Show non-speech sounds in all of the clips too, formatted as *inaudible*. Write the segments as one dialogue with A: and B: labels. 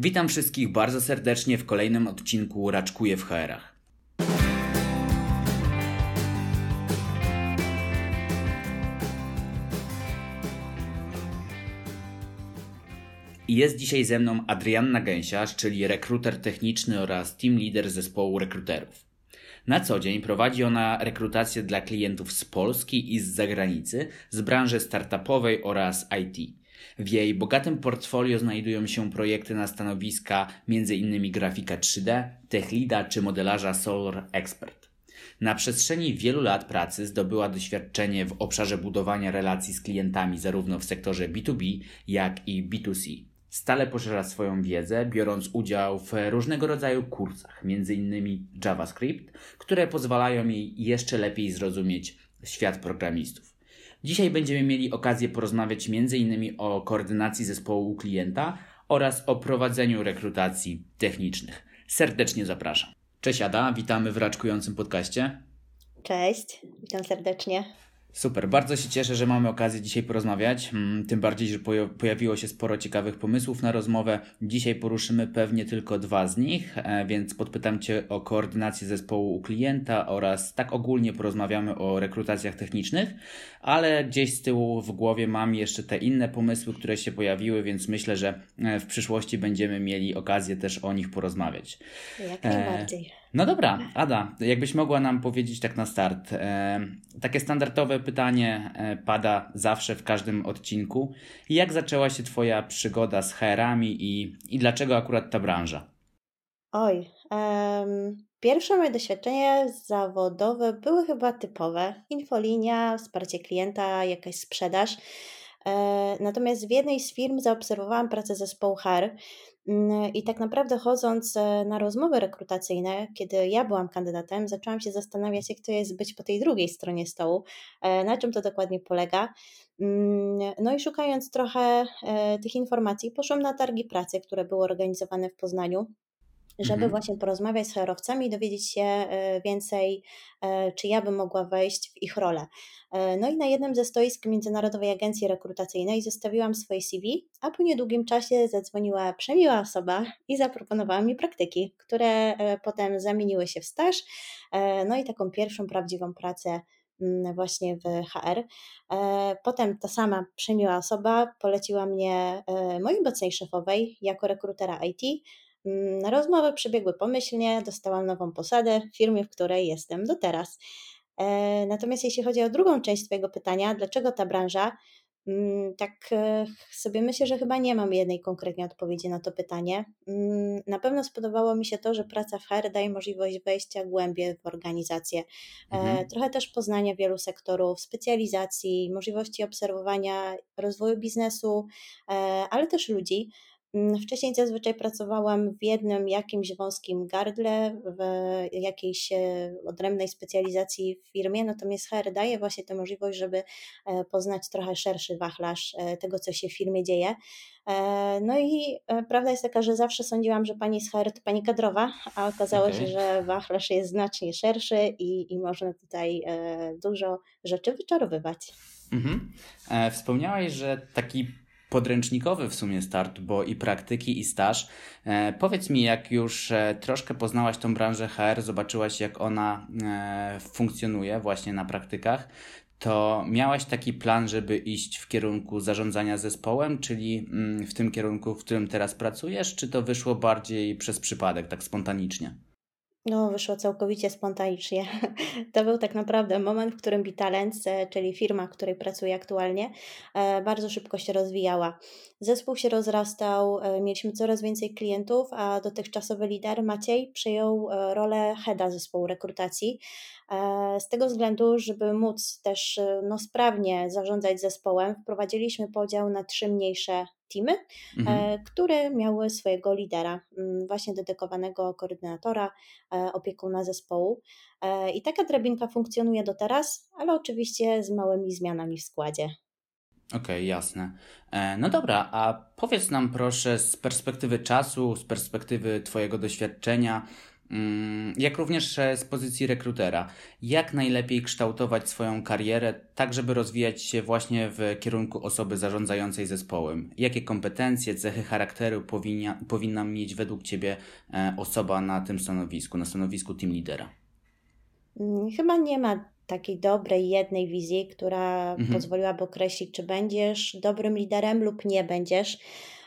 A: Witam wszystkich bardzo serdecznie w kolejnym odcinku Raczkuję w HR-ach. Jest dzisiaj ze mną Adrianna Gęsiarz, czyli rekruter techniczny oraz team leader zespołu rekruterów. Na co dzień prowadzi ona rekrutację dla klientów z Polski i z zagranicy, z branży startupowej oraz IT. W jej bogatym portfolio znajdują się projekty na stanowiska m.in. grafika 3D, techlida czy modelarza Solar Expert. Na przestrzeni wielu lat pracy zdobyła doświadczenie w obszarze budowania relacji z klientami zarówno w sektorze B2B, jak i B2C. Stale poszerza swoją wiedzę, biorąc udział w różnego rodzaju kursach, m.in. JavaScript, które pozwalają jej jeszcze lepiej zrozumieć świat programistów. Dzisiaj będziemy mieli okazję porozmawiać m.in. o koordynacji zespołu u klienta oraz o prowadzeniu rekrutacji technicznych. Serdecznie zapraszam. Cześć Ada, witamy w raczkującym podcaście.
B: Cześć, witam serdecznie.
A: Super, bardzo się cieszę, że mamy okazję dzisiaj porozmawiać. Mm, tym bardziej, że pojawiło się sporo ciekawych pomysłów na rozmowę. Dzisiaj poruszymy pewnie tylko dwa z nich, e, więc podpytam Cię o koordynację zespołu u klienta oraz tak ogólnie porozmawiamy o rekrutacjach technicznych, ale gdzieś z tyłu w głowie mam jeszcze te inne pomysły, które się pojawiły, więc myślę, że e, w przyszłości będziemy mieli okazję też o nich porozmawiać.
B: Jak najbardziej.
A: No dobra, Ada, jakbyś mogła nam powiedzieć tak na start. E, takie standardowe pytanie e, pada zawsze w każdym odcinku. Jak zaczęła się Twoja przygoda z HR-ami i, i dlaczego akurat ta branża?
B: Oj, um, pierwsze moje doświadczenie zawodowe były chyba typowe. Infolinia, wsparcie klienta, jakaś sprzedaż. E, natomiast w jednej z firm zaobserwowałam pracę zespołu HR i tak naprawdę chodząc e, na rozmowy rekrutacyjne, kiedy ja byłam kandydatem, zaczęłam się zastanawiać, jak to jest być po tej drugiej stronie stołu, e, na czym to dokładnie polega. Mm, no i szukając trochę tych informacji, poszłam na targi pracy, które były organizowane w Poznaniu żeby mhm. właśnie porozmawiać z herowcami i dowiedzieć się e, więcej, e, czy ja bym mogła wejść w ich rolę. E, no i na jednym ze stoisk Międzynarodowej Agencji Rekrutacyjnej zostawiłam swoje CV, a po niedługim czasie zadzwoniła przemiła osoba i zaproponowała mi praktyki, które potem zamieniły się w staż, no i taką pierwszą prawdziwą pracę mm, właśnie w HR. Potem ta sama przemiła osoba poleciła mnie mojej obecnej szefowej jako rekrutera IT, rozmowy przebiegły pomyślnie, dostałam nową posadę w firmie, w której jestem do teraz. E, natomiast jeśli chodzi o drugą część Twojego pytania, dlaczego ta branża, mm, tak e, sobie myślę, że chyba nie mam jednej konkretnej odpowiedzi na to pytanie. Mm, na pewno spodobało mi się to, że praca w HR daje możliwość wejścia głębiej w organizację. E, mhm. Trochę też poznania wielu sektorów, specjalizacji, możliwości obserwowania rozwoju biznesu, ale też ludzi. Mm, wcześniej zazwyczaj pracowałam w jednym jakimś wąskim gardle, w jakiejś e, odrębnej specjalizacji w firmie, natomiast HR daje właśnie tę możliwość, żeby e, poznać trochę szerszy wachlarz e, tego, co się w firmie dzieje. No i prawda jest taka, że zawsze sądziłam, że pani z HR to pani kadrowa, a okazało okay. się, że wachlarz jest znacznie szerszy i, i można tutaj dużo rzeczy wyczarowywać.
A: Mhm. Wspomniałaś, że taki podręcznikowy w sumie start, bo i praktyki, i staż. E, powiedz mi, jak już e, troszkę poznałaś tą branżę HR, zobaczyłaś, jak ona e, funkcjonuje właśnie na praktykach, to miałaś taki plan, żeby iść w kierunku zarządzania zespołem, czyli mm, w tym kierunku, w którym teraz pracujesz, czy to wyszło bardziej przez przypadek, tak spontanicznie?
B: No, wyszło całkowicie spontanicznie. *laughs* To był tak naprawdę moment, w którym Bitalens, e, czyli firma, w której pracuję aktualnie, e, bardzo szybko się rozwijała. Zespół się rozrastał, e, mieliśmy coraz więcej klientów, a dotychczasowy lider Maciej przejął rolę heada zespołu rekrutacji. Z tego względu, żeby móc też no, sprawnie zarządzać zespołem, wprowadziliśmy podział na trzy mniejsze teamy, mhm. E, które miały swojego lidera, mm, właśnie dedykowanego koordynatora, e, opiekuna zespołu. E, I taka drabinka funkcjonuje do teraz, ale oczywiście z małymi zmianami w składzie.
A: Okej, okay, jasne. No dobra, a powiedz nam proszę z perspektywy czasu, z perspektywy Twojego doświadczenia, Mm, jak również e, z pozycji rekrutera. Jak najlepiej kształtować swoją karierę, tak żeby rozwijać się właśnie w kierunku osoby zarządzającej zespołem? Jakie kompetencje, cechy charakteru powinna, powinna mieć według Ciebie e, osoba na tym stanowisku, na stanowisku team lidera?
B: Mm, chyba nie ma takiej dobrej jednej wizji, która mhm. pozwoliłaby określić, czy będziesz dobrym liderem lub nie będziesz.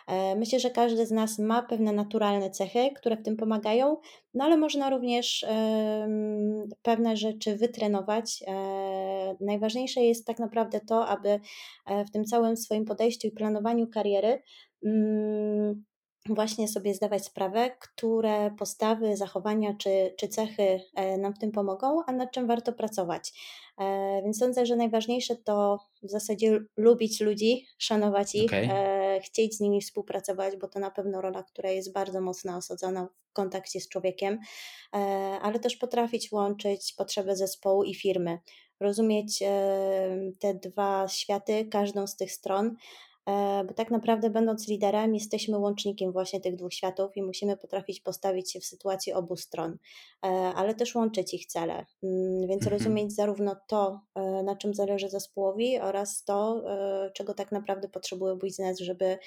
B: E, myślę, że każdy z nas ma pewne naturalne cechy, które w tym pomagają, no ale można również pewne rzeczy wytrenować. E, najważniejsze jest tak naprawdę to, aby e, w tym całym swoim podejściu i planowaniu kariery mm, właśnie sobie zdawać sprawę, które postawy, zachowania czy, czy cechy nam w tym pomogą, a nad czym warto pracować. E, więc sądzę, że najważniejsze to w zasadzie lubić ludzi, szanować ich, okay. E, chcieć z nimi współpracować, bo to na pewno rola, która jest bardzo mocno osadzona w kontakcie z człowiekiem, e, ale też potrafić łączyć potrzeby zespołu i firmy, rozumieć te dwa światy, każdą z tych stron E, bo tak naprawdę będąc liderem jesteśmy łącznikiem właśnie tych dwóch światów i musimy potrafić postawić się w sytuacji obu stron, e, ale też łączyć ich cele, mm, więc mhm. rozumieć zarówno to, e, na czym zależy zespołowi oraz to, czego tak naprawdę potrzebuje biznes, żeby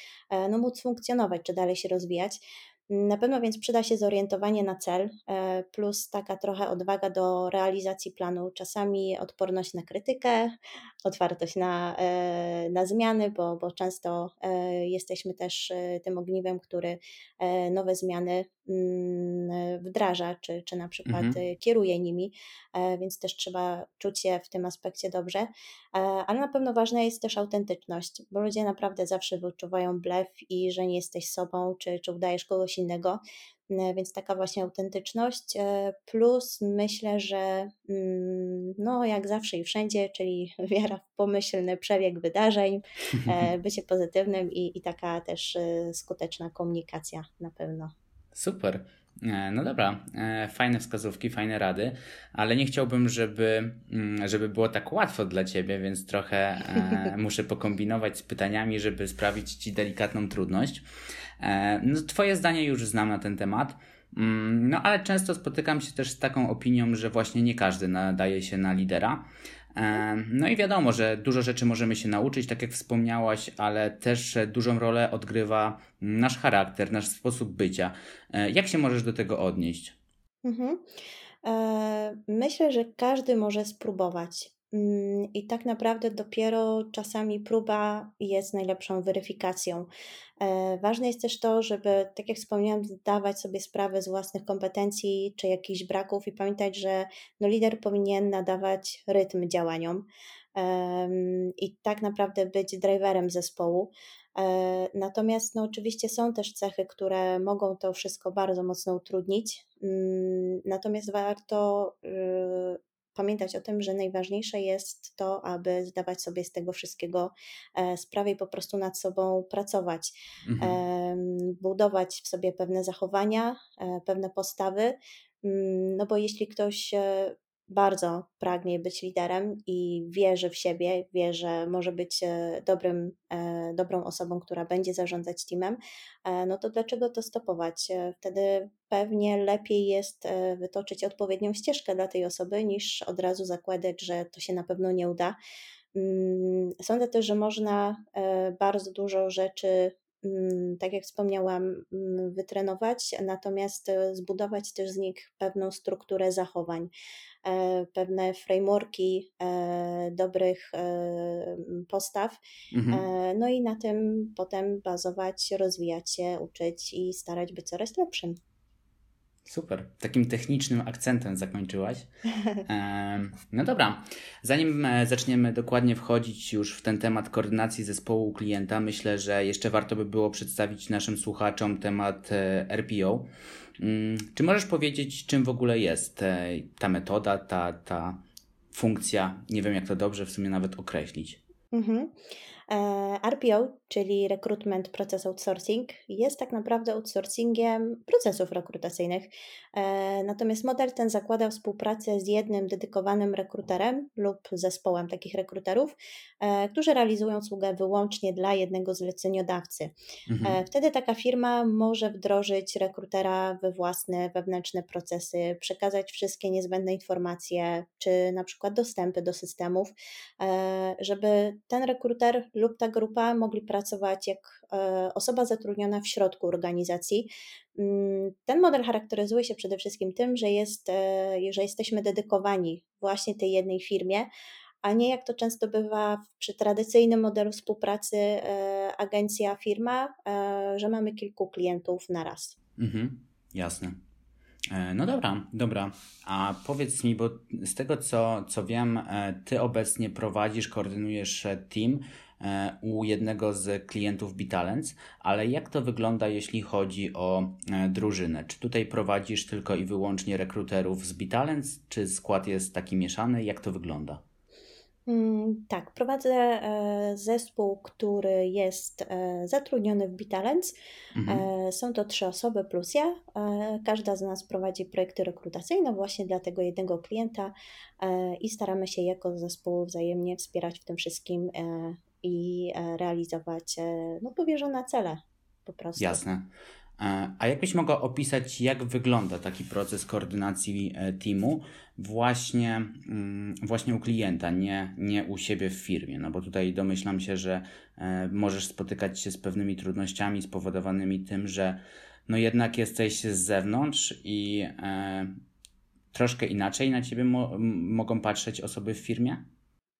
B: no, móc funkcjonować czy dalej się rozwijać. Na pewno więc przyda się zorientowanie na cel, e, plus taka trochę odwaga do realizacji planu, czasami odporność na krytykę, otwartość na, e, na zmiany, bo, bo często e, jesteśmy też tym ogniwem, który nowe zmiany wdraża, czy, czy na przykład mhm. kieruje nimi, więc też trzeba czuć się w tym aspekcie dobrze. Ale na pewno ważna jest też autentyczność, bo ludzie naprawdę zawsze wyczuwają blef i że nie jesteś sobą, czy, czy udajesz kogoś innego. E, więc taka właśnie autentyczność, e, plus myślę, że mm, no jak zawsze i wszędzie, czyli *laughs* wiara w pomyślny przebieg wydarzeń, e, *laughs* bycie pozytywnym i, i taka też skuteczna komunikacja na pewno.
A: Super. No dobra, fajne wskazówki, fajne rady, ale nie chciałbym, żeby, mm, żeby było tak łatwo dla ciebie, więc trochę muszę pokombinować z pytaniami, żeby sprawić ci delikatną trudność. E, no, twoje zdanie już znam na ten temat. Mm, no, ale często spotykam się też z taką opinią, że właśnie nie każdy nadaje się na lidera. E, no i wiadomo, że dużo rzeczy możemy się nauczyć, tak jak wspomniałaś, ale też dużą rolę odgrywa nasz charakter, nasz sposób bycia. E, jak się możesz do tego odnieść? Mhm.
B: Myślę, że każdy może spróbować. Mm, I tak naprawdę dopiero czasami próba jest najlepszą weryfikacją. E, ważne jest też to, żeby, tak jak wspomniałam, zdawać sobie sprawę z własnych kompetencji czy jakichś braków i pamiętać, że no, lider powinien nadawać rytm działaniom i tak naprawdę być driverem zespołu. E, natomiast no, oczywiście są też cechy, które mogą to wszystko bardzo mocno utrudnić. Mm, natomiast warto y, pamiętać o tym, że najważniejsze jest to, aby zdawać sobie z tego wszystkiego e, sprawę i po prostu nad sobą pracować, mhm. budować w sobie pewne zachowania, e, pewne postawy. Mm, no bo jeśli ktoś bardzo pragnie być liderem i wierzy w siebie, wie, że może być e, dobrym, e, dobrą osobą, która będzie zarządzać teamem, e, no to dlaczego to stopować? Wtedy pewnie lepiej jest wytoczyć odpowiednią ścieżkę dla tej osoby, niż od razu zakładać, że to się na pewno nie uda. Mm, sądzę też, że można bardzo dużo rzeczy tak jak wspomniałam, mm, wytrenować, natomiast zbudować też z nich pewną strukturę zachowań. E, pewne frameworki e, dobrych e, postaw. Mhm. No i na tym potem bazować, rozwijać się, uczyć i starać być coraz lepszym.
A: Super, takim technicznym akcentem zakończyłaś. *laughs* No dobra, zanim zaczniemy dokładnie wchodzić już w ten temat koordynacji zespołu klienta, myślę, że jeszcze warto by było przedstawić naszym słuchaczom temat RPO. Mm, czy możesz powiedzieć, czym w ogóle jest e, ta metoda, ta, ta funkcja? Nie wiem, jak to dobrze w sumie nawet określić. Mhm.
B: E, RPO, czyli Recruitment Process Outsourcing, jest tak naprawdę outsourcingiem procesów rekrutacyjnych. E, natomiast model ten zakłada współpracę z jednym dedykowanym rekruterem lub zespołem takich rekruterów, e, którzy realizują usługę wyłącznie dla jednego zleceniodawcy. Mhm. Wtedy taka firma może wdrożyć rekrutera we własne wewnętrzne procesy, przekazać wszystkie niezbędne informacje, czy na przykład dostępy do systemów, żeby ten rekruter lub ta grupa mogli pracować jak e, osoba zatrudniona w środku organizacji. Mm, ten model charakteryzuje się przede wszystkim tym, że, jest, e, że jesteśmy dedykowani właśnie tej jednej firmie, a nie jak to często bywa przy tradycyjnym modelu współpracy e, agencja-firma, że mamy kilku klientów na raz.
A: Mhm, jasne. No dobra, dobra. A powiedz mi, bo z tego co, co wiem, ty obecnie prowadzisz, koordynujesz team, u jednego z klientów Bitalens, ale jak to wygląda, jeśli chodzi o e, drużynę? Czy tutaj prowadzisz tylko i wyłącznie rekruterów z Bitalens, czy skład jest taki mieszany? Jak to wygląda?
B: Mm, tak, prowadzę e, zespół, który jest zatrudniony w Bitalens. Mhm. Są to trzy osoby plus ja. Każda z nas prowadzi projekty rekrutacyjne właśnie dla tego jednego klienta i staramy się jako zespół wzajemnie wspierać w tym wszystkim i e, realizować e, no, powierzone cele po prostu.
A: Jasne. E, a jakbyś mogła opisać, jak wygląda taki proces koordynacji teamu właśnie, mm, właśnie u klienta, nie, nie u siebie w firmie? No bo tutaj domyślam się, że możesz spotykać się z pewnymi trudnościami spowodowanymi tym, że no jednak jesteś z zewnątrz i troszkę inaczej na ciebie mo mogą patrzeć osoby w firmie?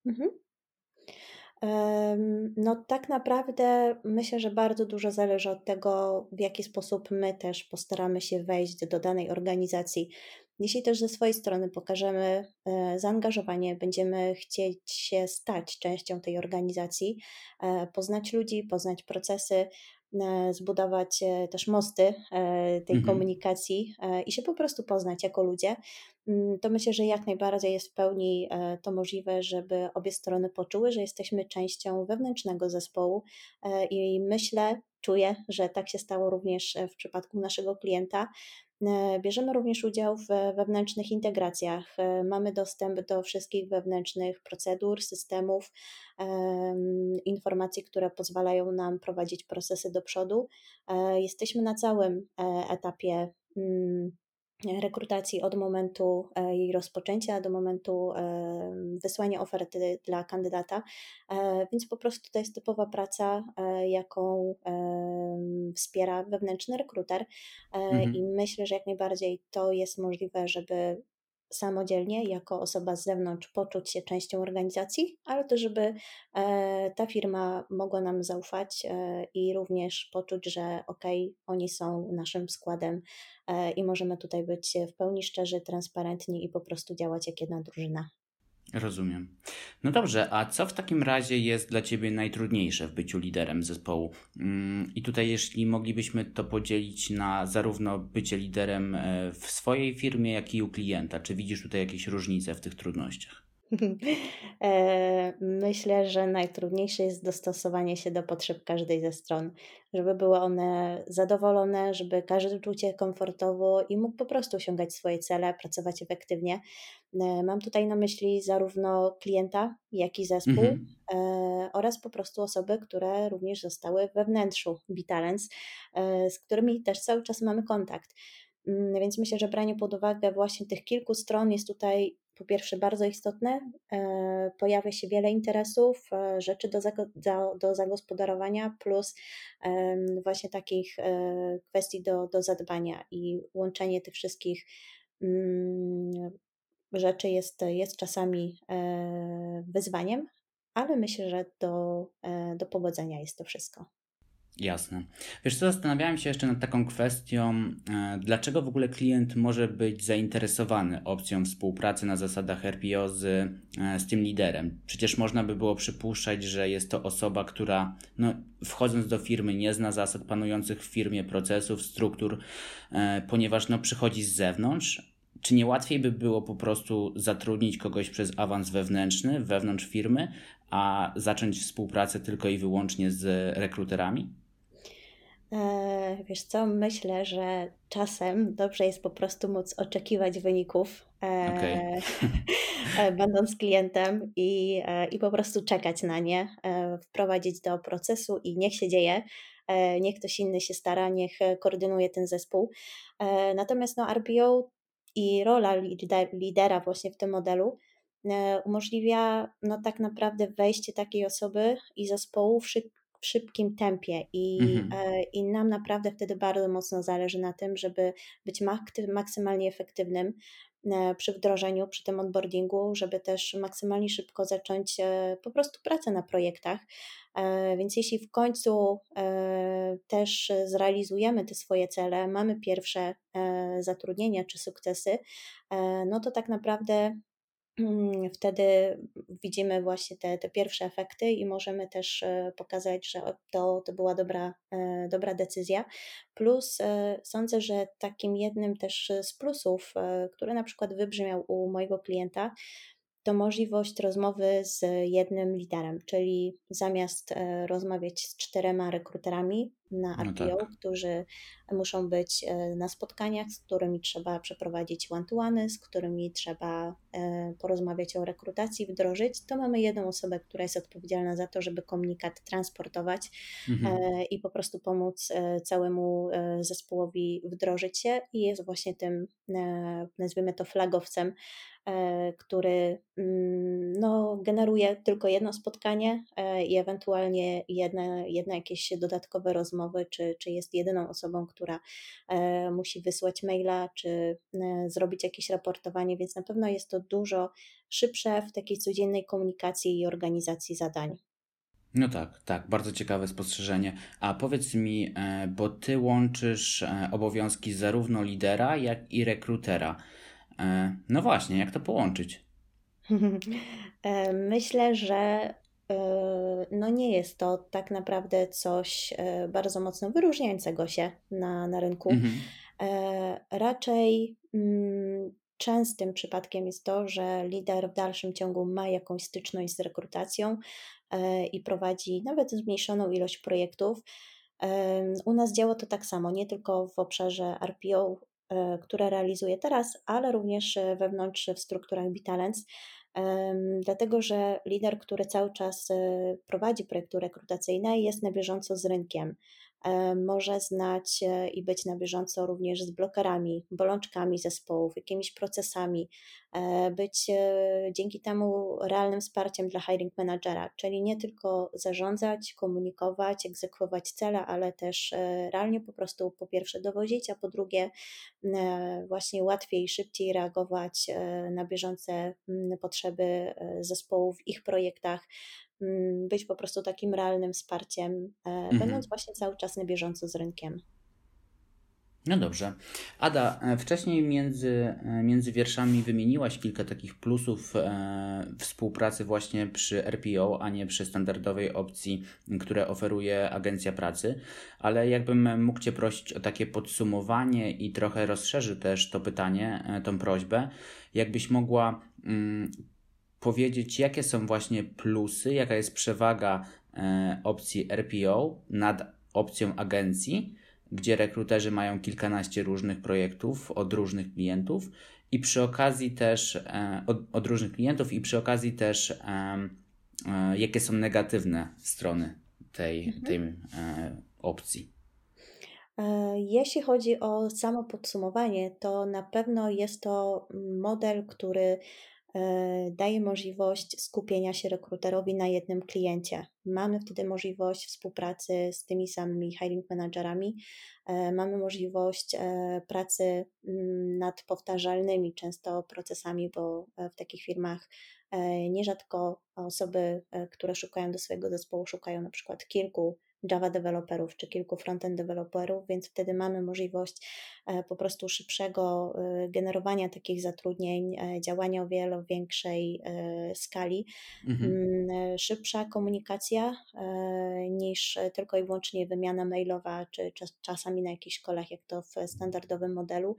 A: Mhm.
B: No, tak naprawdę myślę, że bardzo dużo zależy od tego, w jaki sposób my też postaramy się wejść do danej organizacji. Jeśli też ze swojej strony pokażemy e, zaangażowanie, będziemy chcieć się stać częścią tej organizacji, e, poznać ludzi, poznać procesy, e, zbudować też mosty tej mhm. komunikacji i się po prostu poznać jako ludzie, to myślę, że jak najbardziej jest w pełni e, to możliwe, żeby obie strony poczuły, że jesteśmy częścią wewnętrznego zespołu e, i myślę, czuję, że tak się stało również e, w przypadku naszego klienta. Bierzemy również udział w wewnętrznych integracjach. Mamy dostęp do wszystkich wewnętrznych procedur, systemów, informacji, które pozwalają nam prowadzić procesy do przodu. Jesteśmy na całym etapie mm, rekrutacji od momentu e, jej rozpoczęcia do momentu e, wysłania oferty dla kandydata, e, więc po prostu to jest typowa praca, jaką wspiera wewnętrzny rekruter mhm. i myślę, że jak najbardziej to jest możliwe, żeby samodzielnie, jako osoba z zewnątrz, poczuć się częścią organizacji, ale to, żeby ta firma mogła nam zaufać i również poczuć, że ok, oni są naszym składem E, i możemy tutaj być w pełni szczerzy, transparentni i po prostu działać jak jedna drużyna.
A: Rozumiem. No dobrze, a co w takim razie jest dla Ciebie najtrudniejsze w byciu liderem zespołu? Mm, I tutaj, jeśli moglibyśmy to podzielić na zarówno bycie liderem e, w swojej firmie, jak i u klienta, czy widzisz tutaj jakieś różnice w tych trudnościach? *laughs*
B: E, myślę, że najtrudniejsze jest dostosowanie się do potrzeb każdej ze stron, żeby były one zadowolone, żeby każdy czuł się komfortowo i mógł po prostu osiągać swoje cele, pracować efektywnie. E, mam tutaj na myśli zarówno klienta, jak i zespół mhm. E, oraz po prostu osoby, które również zostały we wnętrzu Bitalens, z którymi też cały czas mamy kontakt. Mm, więc myślę, że branie pod uwagę właśnie tych kilku stron jest tutaj po pierwsze bardzo istotne. E, pojawia się wiele interesów, e, rzeczy do, do, do zagospodarowania, plus właśnie takich e, kwestii do, do zadbania i łączenie tych wszystkich mm, rzeczy jest, jest czasami wyzwaniem, ale myślę, że do, do pogodzenia jest to wszystko.
A: Jasne. Wiesz co, zastanawiałem się jeszcze nad taką kwestią, e, dlaczego w ogóle klient może być zainteresowany opcją współpracy na zasadach RPO z, e, z tym liderem. Przecież można by było przypuszczać, że jest to osoba, która no, wchodząc do firmy nie zna zasad panujących w firmie procesów, struktur, e, ponieważ no, przychodzi z zewnątrz, czy nie łatwiej by było po prostu zatrudnić kogoś przez awans wewnętrzny, wewnątrz firmy, a zacząć współpracę tylko i wyłącznie z rekruterami?
B: E, wiesz co, myślę, że czasem dobrze jest po prostu móc oczekiwać wyników, okay. *laughs* E, będąc klientem i, e, i po prostu czekać na nie, wprowadzić do procesu i niech się dzieje. Niech ktoś inny się stara, niech koordynuje ten zespół. Natomiast no, RPO i rola lidera właśnie w tym modelu umożliwia no, tak naprawdę wejście takiej osoby i zespołu w w szybkim tempie i, mhm. E, i nam naprawdę wtedy bardzo mocno zależy na tym, żeby być maksymalnie efektywnym e, przy wdrożeniu, przy tym onboardingu, żeby też maksymalnie szybko zacząć e, po prostu pracę na projektach. Więc jeśli w końcu też zrealizujemy te swoje cele, mamy pierwsze zatrudnienia czy sukcesy, no to tak naprawdę wtedy widzimy właśnie te, te pierwsze efekty i możemy też e, pokazać, że to, to była dobra, e, dobra decyzja. Plus e, sądzę, że takim jednym też z plusów, który na przykład wybrzmiał u mojego klienta, to możliwość rozmowy z jednym liderem, czyli zamiast rozmawiać z czterema rekruterami na RPO, no tak. którzy muszą być e, na spotkaniach, z którymi trzeba przeprowadzić one-to-one, z którymi trzeba e, porozmawiać o rekrutacji, wdrożyć, to mamy jedną osobę, która jest odpowiedzialna za to, żeby komunikat transportować mhm. i po prostu pomóc całemu zespołowi wdrożyć się i jest właśnie tym, nazwijmy to flagowcem, E, który mm, no, generuje tylko jedno spotkanie e, i ewentualnie jedne, jedne jakieś dodatkowe rozmowy, czy, czy jest jedyną osobą, która e, musi wysłać maila, czy zrobić jakieś raportowanie, więc na pewno jest to dużo szybsze w takiej codziennej komunikacji i organizacji zadań.
A: No tak, tak, bardzo ciekawe spostrzeżenie. A powiedz mi, bo ty łączysz obowiązki zarówno lidera, jak i rekrutera. E, no właśnie, jak to połączyć? *laughs*
B: E, myślę, że e, no nie jest to tak naprawdę coś bardzo mocno wyróżniającego się na, na rynku. Mhm. Raczej mm, częstym przypadkiem jest to, że lider w dalszym ciągu ma jakąś styczność z rekrutacją i prowadzi nawet zmniejszoną ilość projektów. U nas działa to tak samo, nie tylko w obszarze RPO, E, które realizuję teraz, ale również e, wewnątrz w strukturach Bitalens, dlatego że lider, który cały czas e, prowadzi projekty rekrutacyjne, jest na bieżąco z rynkiem. E, może znać e, i być na bieżąco również z blokerami, bolączkami zespołów, jakimiś procesami, e, być dzięki temu realnym wsparciem dla hiring managera, czyli nie tylko zarządzać, komunikować, egzekwować cele, ale też realnie po prostu po pierwsze dowozić, a po drugie właśnie łatwiej szybciej reagować na bieżące potrzeby zespołów w ich projektach, Mm, być po prostu takim realnym wsparciem, e, mhm. będąc właśnie cały czas na bieżąco z rynkiem.
A: No dobrze. Ada, e, wcześniej między, e, między wierszami wymieniłaś kilka takich plusów e, współpracy właśnie przy RPO, a nie przy standardowej opcji, które oferuje Agencja Pracy, ale jakbym mógł Cię prosić o takie podsumowanie i trochę rozszerzy też to pytanie, tą prośbę, jakbyś mogła mm, powiedzieć, jakie są właśnie plusy, jaka jest przewaga e, opcji RPO nad opcją agencji, gdzie rekruterzy mają kilkanaście różnych projektów od różnych klientów i przy okazji też e, od, od różnych klientów i przy okazji też e, jakie są negatywne strony tej, mhm. tej opcji.
B: Jeśli chodzi o samo podsumowanie, to na pewno jest to model, który daje możliwość skupienia się rekruterowi na jednym kliencie. Mamy wtedy możliwość współpracy z tymi samymi hiring managerami, e, mamy możliwość e, pracy mm, nad powtarzalnymi często procesami, bo w takich firmach nierzadko osoby, które szukają do swojego zespołu, szukają na przykład kilku Java deweloperów czy kilku frontend deweloperów, więc wtedy mamy możliwość po prostu szybszego generowania takich zatrudnień, działania o wiele większej skali, mhm. Mm, szybsza komunikacja niż tylko i wyłącznie wymiana mailowa, czy czasami na jakichś szkolach, jak to w standardowym modelu,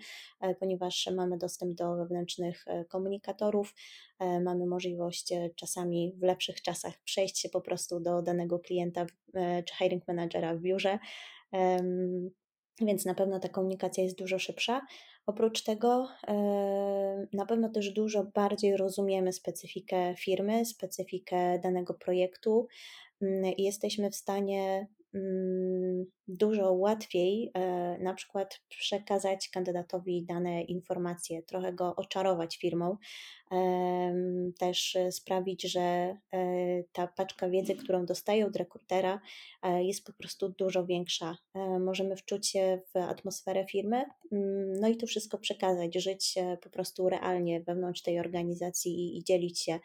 B: ponieważ mamy dostęp do wewnętrznych komunikatorów, E, mamy możliwość e, czasami w lepszych czasach przejść się po prostu do danego klienta e, czy hiring managera w biurze. Więc na pewno ta komunikacja jest dużo szybsza. Oprócz tego, na pewno też dużo bardziej rozumiemy specyfikę firmy, specyfikę danego projektu mm, i jesteśmy w stanie Mm, dużo łatwiej e, na przykład przekazać kandydatowi dane informacje, trochę go oczarować firmą, też sprawić, że e, ta paczka wiedzy, którą dostaje od rekrutera, e, jest po prostu dużo większa. Możemy wczuć się w atmosferę firmy, mm, no i to wszystko przekazać, żyć po prostu realnie wewnątrz tej organizacji i dzielić się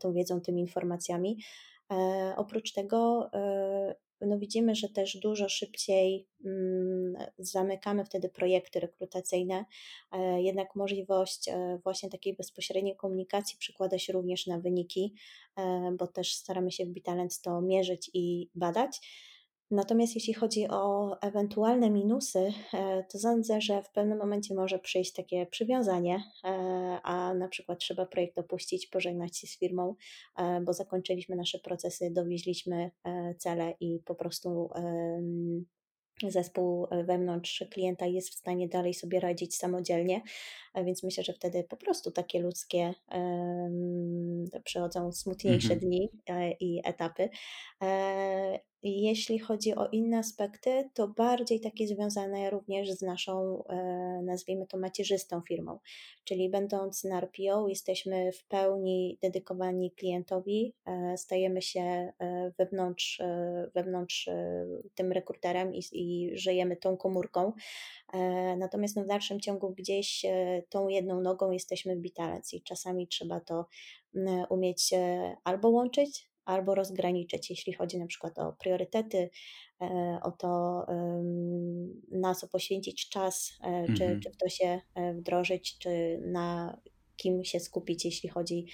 B: tą wiedzą, tymi informacjami. Oprócz tego no widzimy, że też dużo szybciej mm, zamykamy wtedy projekty rekrutacyjne. E, jednak możliwość e, właśnie takiej bezpośredniej komunikacji przekłada się również na wyniki, e, bo też staramy się w Bitalent to mierzyć i badać. Natomiast jeśli chodzi o ewentualne minusy, e, to sądzę, że w pewnym momencie może przyjść takie przywiązanie, e, a na przykład trzeba projekt opuścić, pożegnać się z firmą, e, bo zakończyliśmy nasze procesy, dowieźliśmy cele i po prostu zespół wewnątrz klienta jest w stanie dalej sobie radzić samodzielnie, więc myślę, że wtedy po prostu takie ludzkie um, przychodzą smutniejsze mhm. dni i etapy. Jeśli chodzi o inne aspekty, to bardziej takie związane również z naszą, e, nazwijmy to, macierzystą firmą. Czyli będąc na RPO, jesteśmy w pełni dedykowani klientowi, e, stajemy się e, wewnątrz, wewnątrz tym rekruterem i, i żyjemy tą komórką. Natomiast no w dalszym ciągu gdzieś tą jedną nogą jesteśmy w Bitalens i czasami trzeba to umieć albo łączyć, albo rozgraniczyć, jeśli chodzi na przykład o priorytety, e, o to, na co poświęcić czas, e, czy, mhm. czy w to się e, wdrożyć, czy na kim się skupić, jeśli chodzi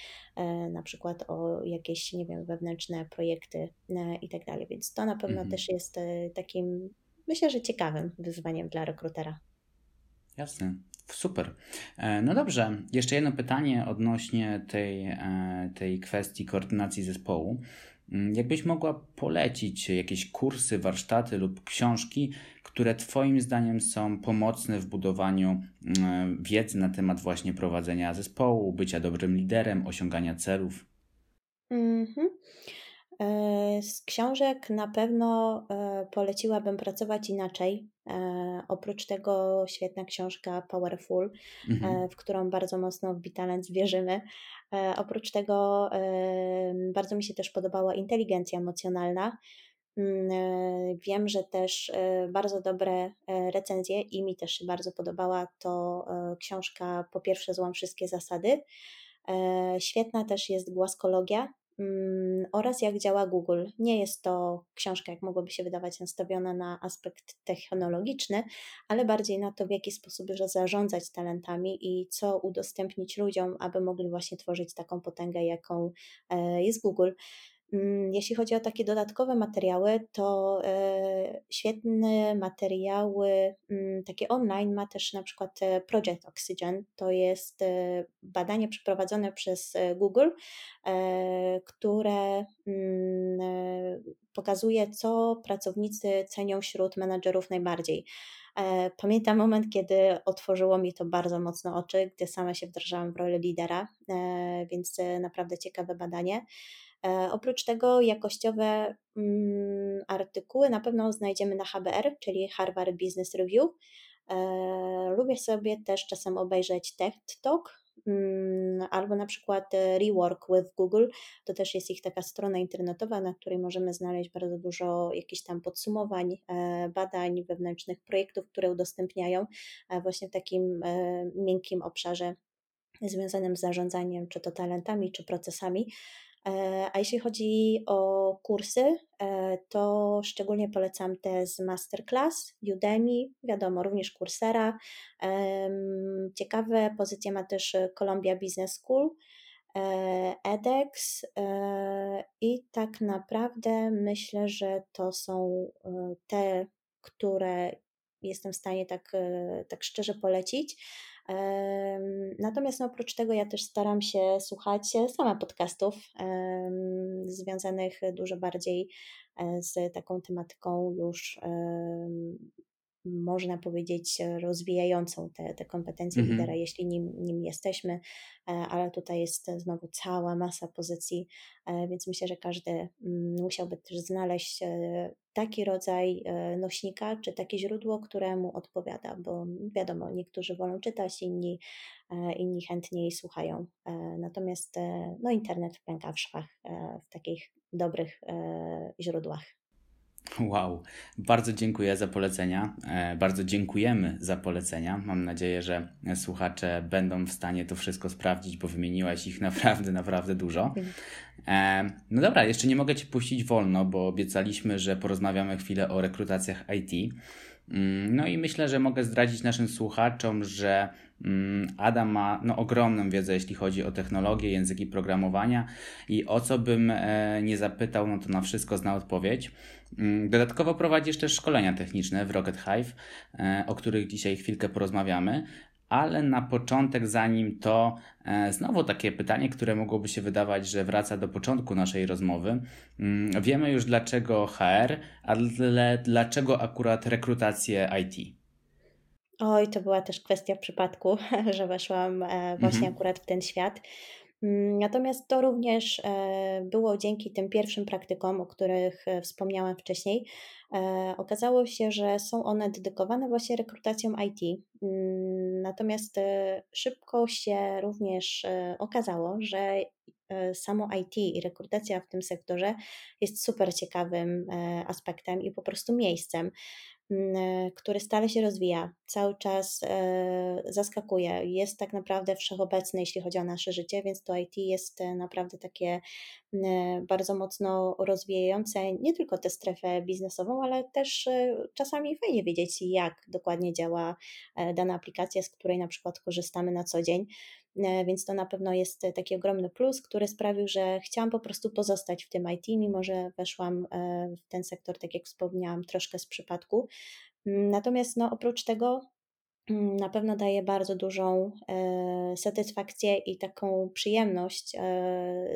B: na przykład o jakieś, nie wiem, wewnętrzne projekty i tak dalej. Więc to na pewno mhm. też jest takim, myślę, że ciekawym wyzwaniem dla rekrutera.
A: Jasne. Super. E, no dobrze, jeszcze jedno pytanie odnośnie tej, e, tej kwestii koordynacji zespołu. Mm, jakbyś mogła polecić jakieś kursy, warsztaty lub książki, które Twoim zdaniem są pomocne w budowaniu mm, wiedzy na temat właśnie prowadzenia zespołu, bycia dobrym liderem, osiągania celów? Mhm.
B: Z książek na pewno e, poleciłabym pracować inaczej. E, oprócz tego świetna książka Powerful, mhm. w którą bardzo mocno w Bitalens wierzymy. Oprócz tego bardzo mi się też podobała inteligencja emocjonalna. Mm, wiem, że też bardzo dobre recenzje i mi też się bardzo podobała to książka Po pierwsze złam wszystkie zasady. Świetna też jest głaskologia, oraz jak działa Google. Nie jest to książka, jak mogłoby się wydawać, nastawiona na aspekt technologiczny, ale bardziej na to, w jaki sposób zarządzać talentami i co udostępnić ludziom, aby mogli właśnie tworzyć taką potęgę, jaką e, jest Google. Mm, jeśli chodzi o takie dodatkowe materiały, to e, świetne materiały, mm, takie online ma też na przykład e, Project Oxygen. To jest e, badanie przeprowadzone przez Google, które mm, pokazuje, co pracownicy cenią wśród menadżerów najbardziej. Pamiętam moment, kiedy otworzyło mi to bardzo mocno oczy, gdy sama się wdrażałam w rolę lidera, więc naprawdę ciekawe badanie. E, oprócz tego jakościowe mm, artykuły na pewno znajdziemy na HBR, czyli Harvard Business Review. E, lubię sobie też czasem obejrzeć TED Talk, mm, albo na przykład Rework with Google. To też jest ich taka strona internetowa, na której możemy znaleźć bardzo dużo jakichś tam podsumowań, e, badań wewnętrznych, projektów, które udostępniają właśnie w takim miękkim obszarze związanym z zarządzaniem, czy to talentami, czy procesami. A jeśli chodzi o kursy, to szczególnie polecam te z Masterclass, Udemy, wiadomo, również Coursera. Ciekawe pozycje ma też Columbia Business School. edX i tak naprawdę myślę, że to są te, które jestem w stanie tak, tak szczerze polecić. Natomiast no, oprócz tego ja też staram się słuchać sama podcastów związanych dużo bardziej e, z taką tematyką już można powiedzieć, rozwijającą te, te kompetencje mhm. lidera, jeśli nim, nim jesteśmy, e, ale tutaj jest znowu cała masa pozycji, e, więc myślę, że każdy mm, musiałby też znaleźć e, taki rodzaj nośnika, czy takie źródło, któremu odpowiada, bo wiadomo, niektórzy wolą czytać, inni, inni chętniej słuchają. Natomiast no, internet pęka w szwach w takich dobrych źródłach.
A: Wow, bardzo dziękuję za polecenia. E, bardzo dziękujemy za polecenia. Mam nadzieję, że słuchacze będą w stanie to wszystko sprawdzić, bo wymieniłaś ich *laughs* naprawdę, naprawdę dużo. E, no dobra, jeszcze nie mogę Cię puścić wolno, bo obiecaliśmy, że porozmawiamy chwilę o rekrutacjach IT. Mm, no i myślę, że mogę zdradzić naszym słuchaczom, że mm, Adam ma no, ogromną wiedzę, jeśli chodzi o technologię, języki programowania i o co bym e, nie zapytał, no to na wszystko zna odpowiedź. Mm, dodatkowo prowadzisz też szkolenia techniczne w Rocket Hive, e, o których dzisiaj chwilkę porozmawiamy, ale na początek, zanim to, e, znowu takie pytanie, które mogłoby się wydawać, że wraca do początku naszej rozmowy. Mm, wiemy już dlaczego HR, ale dlaczego akurat rekrutację IT?
B: Oj, to była też kwestia przypadku, *laughs* że weszłam e, właśnie mhm. akurat w ten świat. Mm, natomiast to również e, było dzięki tym pierwszym praktykom, o których e, wspomniałam wcześniej. E, okazało się, że są one dedykowane właśnie rekrutacjom IT. Mm, natomiast szybko się również okazało, że samo IT i rekrutacja w tym sektorze jest super ciekawym aspektem i po prostu miejscem. E, który stale się rozwija, cały czas e, zaskakuje, jest tak naprawdę wszechobecny, jeśli chodzi o nasze życie, więc to IT jest e, naprawdę takie bardzo mocno rozwijające nie tylko tę strefę biznesową, ale też czasami fajnie wiedzieć, jak dokładnie działa dana aplikacja, z której na przykład korzystamy na co dzień. E, więc to na pewno jest taki ogromny plus, który sprawił, że chciałam po prostu pozostać w tym IT, mimo że weszłam e, w ten sektor, tak jak wspomniałam, troszkę z przypadku. Mm, natomiast no, oprócz tego mm, na pewno daje bardzo dużą e, satysfakcję i taką przyjemność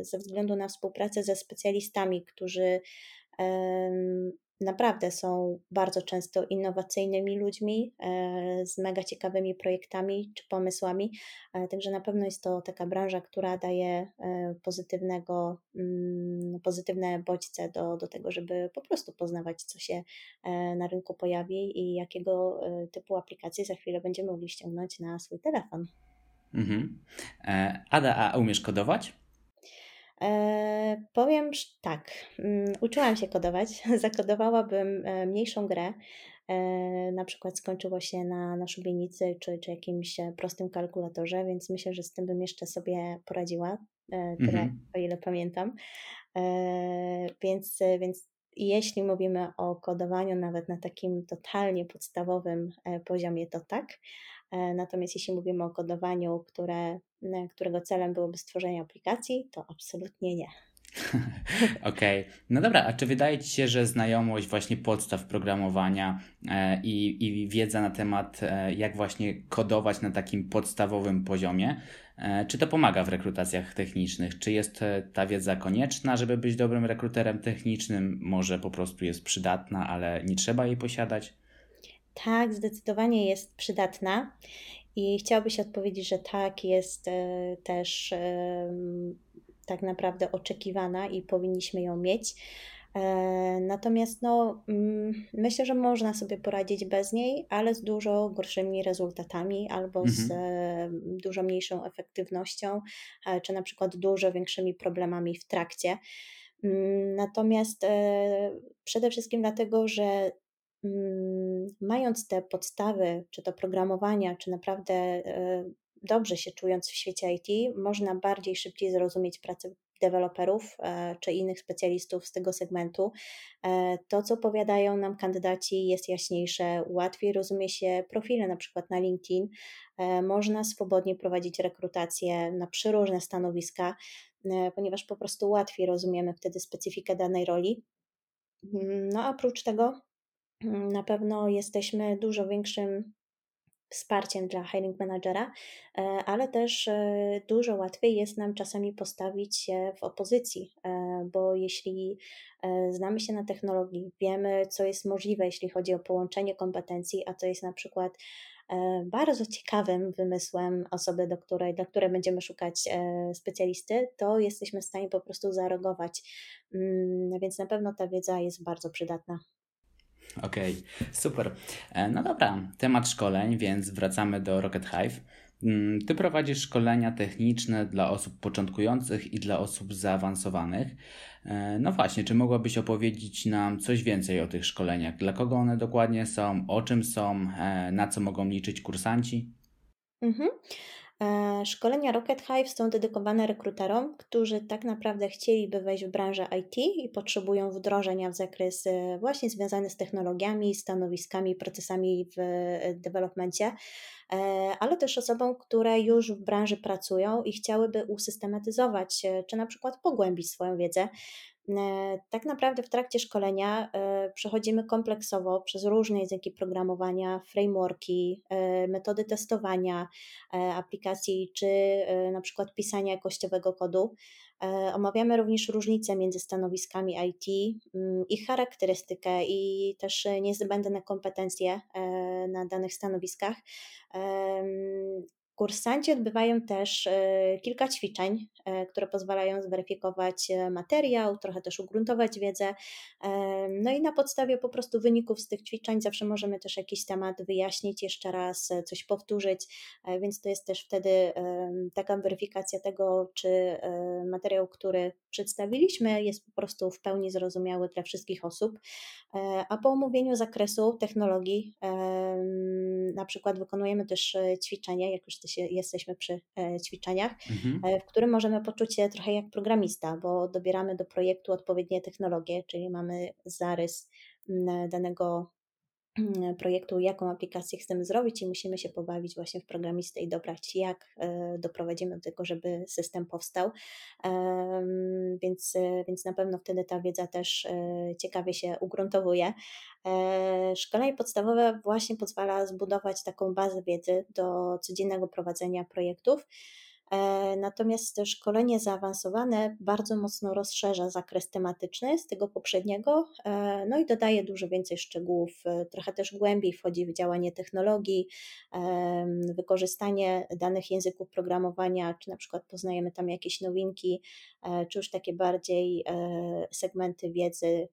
B: ze względu na współpracę ze specjalistami, którzy naprawdę są bardzo często innowacyjnymi ludźmi e, z mega ciekawymi projektami czy pomysłami. E, także na pewno jest to taka branża, która daje e, pozytywnego, mm, pozytywne bodźce do, do tego, żeby po prostu poznawać, co się na rynku pojawi i jakiego typu aplikacje za chwilę będziemy mogli ściągnąć na swój telefon.
A: Mhm. Ada, a umiesz kodować?
B: E, powiem tak, mm, uczyłam się kodować, *laughs* zakodowałabym e, mniejszą grę, e, na przykład skończyło się na, na szubienicy czy, czy jakimś prostym kalkulatorze, więc myślę, że z tym bym jeszcze sobie poradziła, tyle mhm. o ile pamiętam. Więc, więc jeśli mówimy o kodowaniu nawet na takim totalnie podstawowym poziomie, to tak. Natomiast jeśli mówimy o kodowaniu, które którego celem byłoby stworzenie aplikacji, to absolutnie nie. *laughs*
A: Okej, okay. no dobra, a czy wydaje Ci się, że znajomość właśnie podstaw programowania e, i, i wiedza na temat, e, jak właśnie kodować na takim podstawowym poziomie, e, czy to pomaga w rekrutacjach technicznych? Czy jest e, ta wiedza konieczna, żeby być dobrym rekruterem technicznym? Może po prostu jest przydatna, ale nie trzeba jej posiadać?
B: Tak, zdecydowanie jest przydatna i chciałabyś odpowiedzieć, że tak, jest e, też tak naprawdę oczekiwana i powinniśmy ją mieć. E, natomiast no, mm, myślę, że można sobie poradzić bez niej, ale z dużo gorszymi rezultatami albo mhm. z e, dużo mniejszą efektywnością, czy na przykład dużo większymi problemami w trakcie. Mm, natomiast przede wszystkim dlatego, że mając te podstawy, czy to programowania, czy naprawdę e, dobrze się czując w świecie IT, można bardziej szybciej zrozumieć pracę deweloperów czy innych specjalistów z tego segmentu. To, co powiadają nam kandydaci, jest jaśniejsze, łatwiej rozumie się profile, na przykład na LinkedIn. Można swobodnie prowadzić rekrutację na przeróżne stanowiska, ponieważ po prostu łatwiej rozumiemy wtedy specyfikę danej roli. Mm, no a oprócz tego mm, na pewno jesteśmy dużo większym wsparciem dla hiring managera, e, ale też e, dużo łatwiej jest nam czasami postawić się w opozycji, e, bo jeśli znamy się na technologii, wiemy, co jest możliwe, jeśli chodzi o połączenie kompetencji, a to jest na przykład bardzo ciekawym wymysłem osoby, do której, dla której będziemy szukać specjalisty, to jesteśmy w stanie po prostu zareagować. Mm, więc na pewno ta wiedza jest bardzo przydatna.
A: Okej, okay, super. E, no dobra, temat szkoleń, więc wracamy do Rocket Hive. Mm, ty prowadzisz szkolenia techniczne dla osób początkujących i dla osób zaawansowanych. E, no właśnie, czy mogłabyś opowiedzieć nam coś więcej o tych szkoleniach? Dla kogo one dokładnie są, o czym są, e, na co mogą liczyć kursanci?
B: Mhm. E, szkolenia Rocket Hive są dedykowane rekruterom, którzy tak naprawdę chcieliby wejść w branżę IT i potrzebują wdrożenia w zakres właśnie związany z technologiami, stanowiskami, procesami w e, developmencie, e, ale też osobom, które już w branży pracują i chciałyby usystematyzować, czy na przykład pogłębić swoją wiedzę. E, tak naprawdę w trakcie szkolenia e, przechodzimy kompleksowo przez różne języki programowania, frameworki, e, metody testowania aplikacji, czy na przykład pisania jakościowego kodu. Omawiamy również różnice między stanowiskami IT, mm, ich charakterystykę i też niezbędne kompetencje na danych stanowiskach. Kursanci odbywają też e, kilka ćwiczeń, e, które pozwalają zweryfikować e, materiał, trochę też ugruntować wiedzę. No i na podstawie po prostu wyników z tych ćwiczeń zawsze możemy też jakiś temat wyjaśnić jeszcze raz, coś powtórzyć, więc to jest też wtedy taka weryfikacja tego, czy materiał, który przedstawiliśmy, jest po prostu w pełni zrozumiały dla wszystkich osób. A po omówieniu zakresu technologii, na przykład wykonujemy też ćwiczenie, jak już jesteśmy przy e, ćwiczeniach, mhm. E, w którym możemy poczuć się trochę jak programista, bo dobieramy do projektu odpowiednie technologie, czyli mamy zarys danego *clears throat* projektu, jaką aplikację chcemy zrobić i musimy się pobawić właśnie w programistę i dobrać, jak e, doprowadzimy do tego, żeby system powstał. Więc, więc na pewno wtedy ta wiedza też ciekawie się ugruntowuje. Szkolenie podstawowe właśnie pozwala zbudować taką bazę wiedzy do codziennego prowadzenia projektów. E, natomiast szkolenie zaawansowane bardzo mocno rozszerza zakres tematyczny z tego poprzedniego, e, no i dodaje dużo więcej szczegółów, e, trochę też głębiej wchodzi w działanie technologii, wykorzystanie danych języków programowania, czy na przykład poznajemy tam jakieś nowinki, czy już takie bardziej segmenty wiedzy,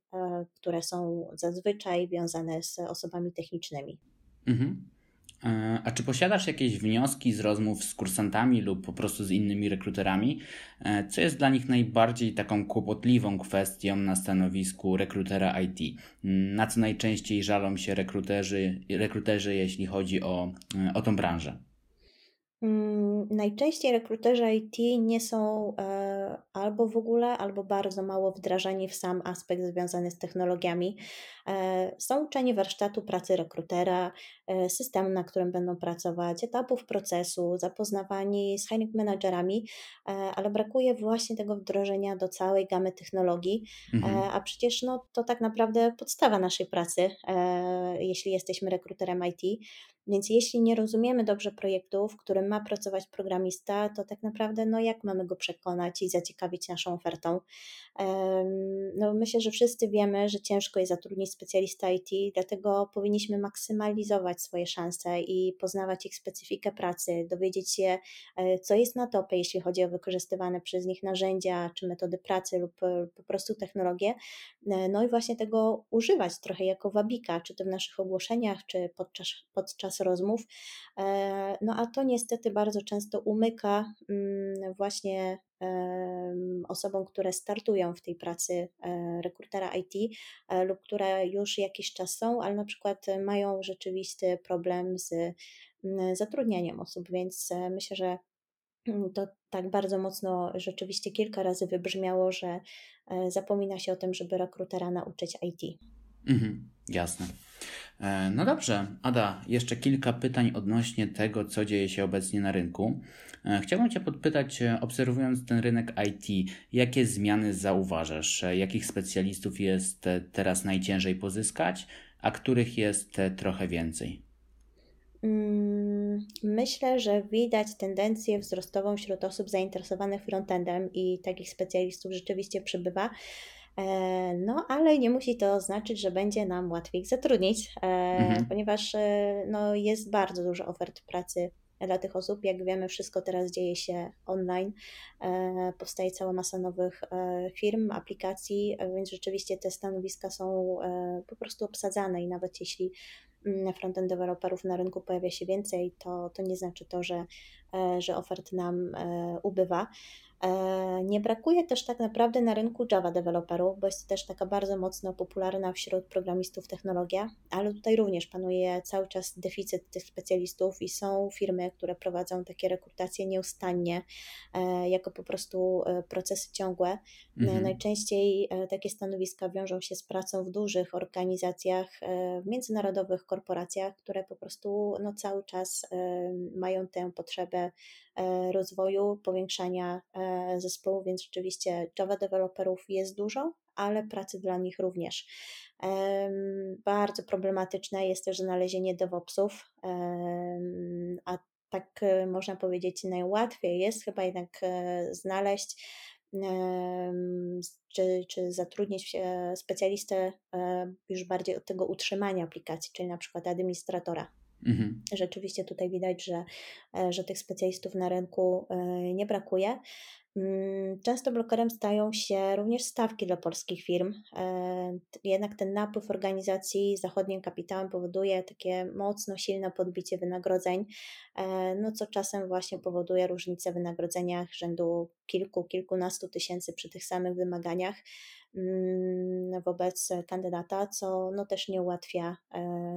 B: które są zazwyczaj wiązane z osobami technicznymi. Mhm.
A: E, a czy posiadasz jakieś wnioski z rozmów z kursantami lub po prostu z innymi rekruterami? E, co jest dla nich najbardziej taką kłopotliwą kwestią na stanowisku rekrutera IT? Na co najczęściej żalą się rekruterzy, rekruterzy jeśli chodzi o, e, o tą branżę?
B: Mm, najczęściej rekruterzy IT nie są albo w ogóle, albo bardzo mało wdrażani w sam aspekt związany z technologiami. E, są uczeni warsztatu pracy rekrutera, e, systemu, na którym będą pracować, etapów procesu, zapoznawani z hiring managerami, ale brakuje właśnie tego wdrożenia do całej gamy technologii, mhm. a przecież no, to tak naprawdę podstawa naszej pracy, jeśli jesteśmy rekruterem IT. Więc jeśli nie rozumiemy dobrze projektu, w którym ma pracować programista, to tak naprawdę no jak mamy go przekonać i zaciekawić naszą ofertą? No myślę, że wszyscy wiemy, że ciężko jest zatrudnić specjalista IT, dlatego powinniśmy maksymalizować swoje szanse i poznawać ich specyfikę pracy, dowiedzieć się, e, co jest na topie, jeśli chodzi o wykorzystywane przez nich narzędzia czy metody pracy lub e, po prostu technologie. E, no i właśnie tego używać trochę jako wabika, czy to w naszych ogłoszeniach, czy podczas, podczas rozmów. No a to niestety bardzo często umyka mm, właśnie osobom, które startują w tej pracy e, rekrutera IT e, lub które już jakiś czas są, ale na przykład mają rzeczywisty problem z zatrudnianiem osób, więc myślę, że mm, to tak bardzo mocno rzeczywiście kilka razy wybrzmiało, że e, zapomina się o tym, żeby rekrutera nauczyć IT.
A: Mhm, jasne. E, no dobrze, Ada, jeszcze kilka pytań odnośnie tego, co dzieje się obecnie na rynku. E, chciałbym Cię podpytać, obserwując ten rynek IT, jakie zmiany zauważasz? Jakich specjalistów jest teraz najciężej pozyskać, a których jest trochę więcej?
B: Mm, myślę, że widać tendencję wzrostową wśród osób zainteresowanych frontendem i takich specjalistów rzeczywiście przybywa. E, no, ale nie musi to oznaczyć, że będzie nam łatwiej ich zatrudnić, e, mhm. ponieważ e, no, jest bardzo dużo ofert pracy dla tych osób. Jak wiemy, wszystko teraz dzieje się online. Powstaje cała masa nowych firm, aplikacji, więc rzeczywiście te stanowiska są po prostu obsadzane i nawet jeśli Mm, frontend deweloperów na rynku pojawia się więcej, to, to nie znaczy to, że, że ofert nam ubywa. E, nie brakuje też tak naprawdę na rynku Java deweloperów, bo jest to też taka bardzo mocno popularna wśród programistów technologia, ale tutaj również panuje cały czas deficyt tych specjalistów i są firmy, które prowadzą takie rekrutacje nieustannie, e, jako po prostu e, procesy ciągłe. Mhm. Najczęściej takie stanowiska wiążą się z pracą w dużych organizacjach, w międzynarodowych korporacjach, które po prostu no, cały czas mają tę potrzebę rozwoju, powiększania e, zespołu, więc rzeczywiście Java deweloperów jest dużo, ale pracy dla nich również. Bardzo problematyczne jest też znalezienie DevOpsów, a tak e, można powiedzieć najłatwiej jest chyba jednak znaleźć czy, czy zatrudnić specjalistę już bardziej od tego utrzymania aplikacji, czyli na przykład administratora. Mhm. Rzeczywiście tutaj widać, że, e, że tych specjalistów na rynku e, nie brakuje. Mm, często blokerem stają się również stawki dla polskich firm. E, jednak ten napływ organizacji zachodnim kapitałem powoduje takie mocno silne podbicie wynagrodzeń, no co czasem właśnie powoduje różnice w wynagrodzeniach rzędu kilku, kilkunastu tysięcy przy tych samych wymaganiach mm, wobec kandydata, co no też nie ułatwia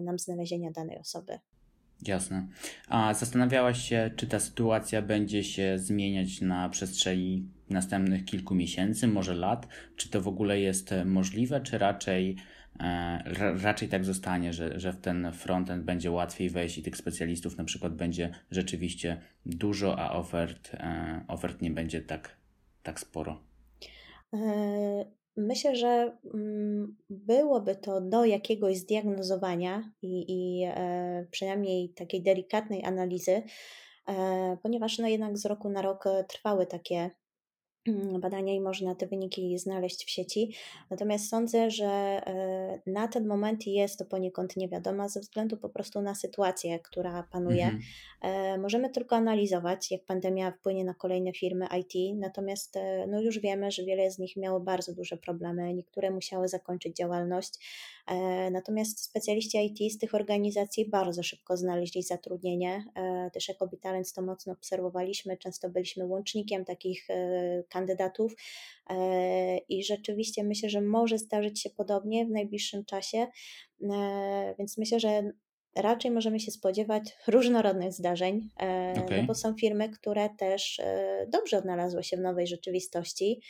B: nam znalezienia danej osoby.
A: Jasne. A zastanawiałaś się, czy ta sytuacja będzie się zmieniać na przestrzeni następnych kilku miesięcy, może lat? Czy to w ogóle jest możliwe, czy raczej, e, raczej tak zostanie, że, że w ten frontend będzie łatwiej wejść i tych specjalistów na przykład będzie rzeczywiście dużo, a ofert, e, ofert nie będzie tak, tak sporo?
B: E, Myślę, że mm, byłoby to do jakiegoś zdiagnozowania i, i e, przynajmniej takiej delikatnej analizy, e, ponieważ no jednak z roku na rok trwały takie badania i można te wyniki znaleźć w sieci. Natomiast sądzę, że e, na ten moment jest to poniekąd niewiadoma ze względu po prostu na sytuację, która panuje. Mhm. E, możemy tylko analizować, jak pandemia wpłynie na kolejne firmy IT, natomiast e, no już wiemy, że wiele z nich miało bardzo duże problemy, niektóre musiały zakończyć działalność. Natomiast specjaliści IT z tych organizacji bardzo szybko znaleźli zatrudnienie. Też jako Bitalent to mocno obserwowaliśmy, często byliśmy łącznikiem takich kandydatów e, i rzeczywiście myślę, że może zdarzyć się podobnie w najbliższym czasie, e, więc myślę, że raczej możemy się spodziewać różnorodnych zdarzeń, okay. E, no bo są firmy, które też dobrze odnalazły się w nowej rzeczywistości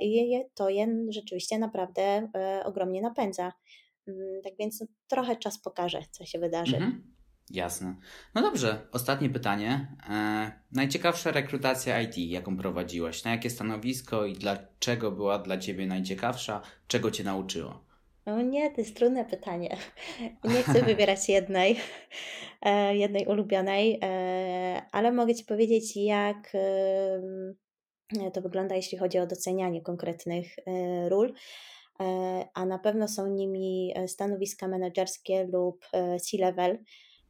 B: i to je rzeczywiście naprawdę ogromnie napędza. Mm, tak więc no, trochę czas pokaże, co się wydarzy. Mhm.
A: Jasne. No dobrze, ostatnie pytanie. E, najciekawsza rekrutacja IT, jaką prowadziłaś? Na jakie stanowisko i dlaczego była dla Ciebie najciekawsza? Czego Cię nauczyło?
B: No nie, to jest trudne pytanie. *laughs* Nie chcę wybierać jednej, e, jednej ulubionej, e, ale mogę Ci powiedzieć, jak to wygląda, jeśli chodzi o docenianie konkretnych ról. A na pewno są nimi stanowiska menedżerskie lub C-level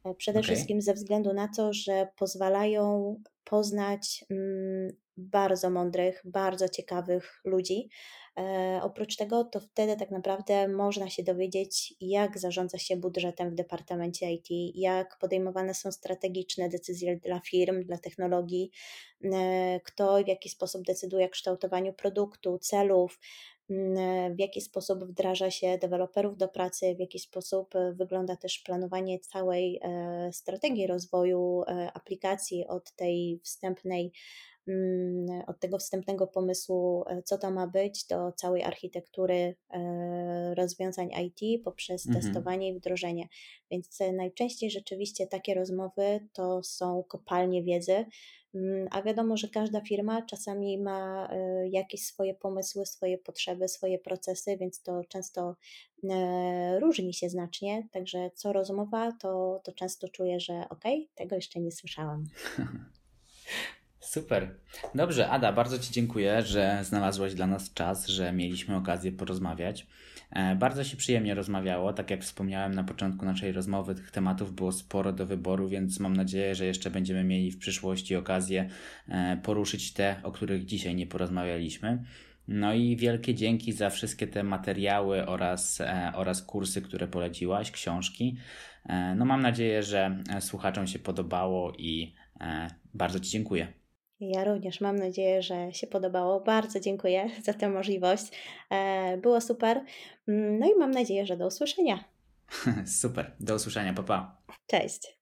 B: E, przede okay. wszystkim ze względu na to, że pozwalają poznać mm, bardzo mądrych, bardzo ciekawych ludzi. E, oprócz tego, to wtedy tak naprawdę można się dowiedzieć, jak zarządza się budżetem w departamencie IT, jak podejmowane są strategiczne decyzje dla firm, dla technologii, e, kto w jaki sposób decyduje o kształtowaniu produktu, celów, w jaki sposób wdraża się deweloperów do pracy, w jaki sposób wygląda też planowanie całej strategii rozwoju aplikacji od tej wstępnej Mm, od tego wstępnego pomysłu, e, co to ma być, do całej architektury e, rozwiązań IT poprzez mhm. testowanie i wdrożenie. Więc e, najczęściej rzeczywiście takie rozmowy to są kopalnie wiedzy, mm, a wiadomo, że każda firma czasami ma jakieś swoje pomysły, swoje potrzeby, swoje procesy, więc to często różni się znacznie. Także co rozmowa, to, to często czuję, że okej, okay, tego jeszcze nie słyszałam. *laughs*
A: Super. Dobrze, Ada, bardzo Ci dziękuję, że znalazłaś dla nas czas, że mieliśmy okazję porozmawiać. E, bardzo się przyjemnie rozmawiało. Tak jak wspomniałem na początku naszej rozmowy, tych tematów było sporo do wyboru, więc mam nadzieję, że jeszcze będziemy mieli w przyszłości okazję e, poruszyć te, o których dzisiaj nie porozmawialiśmy. No i wielkie dzięki za wszystkie te materiały oraz, e, oraz kursy, które poleciłaś, książki. No mam nadzieję, że słuchaczom się podobało i bardzo Ci dziękuję.
B: Ja również mam nadzieję, że się podobało. Bardzo dziękuję *laughs* za tę możliwość. E, było super. Mm, no i mam nadzieję, że do usłyszenia. *laughs*
A: Super. Do usłyszenia. Pa, pa.
B: Cześć.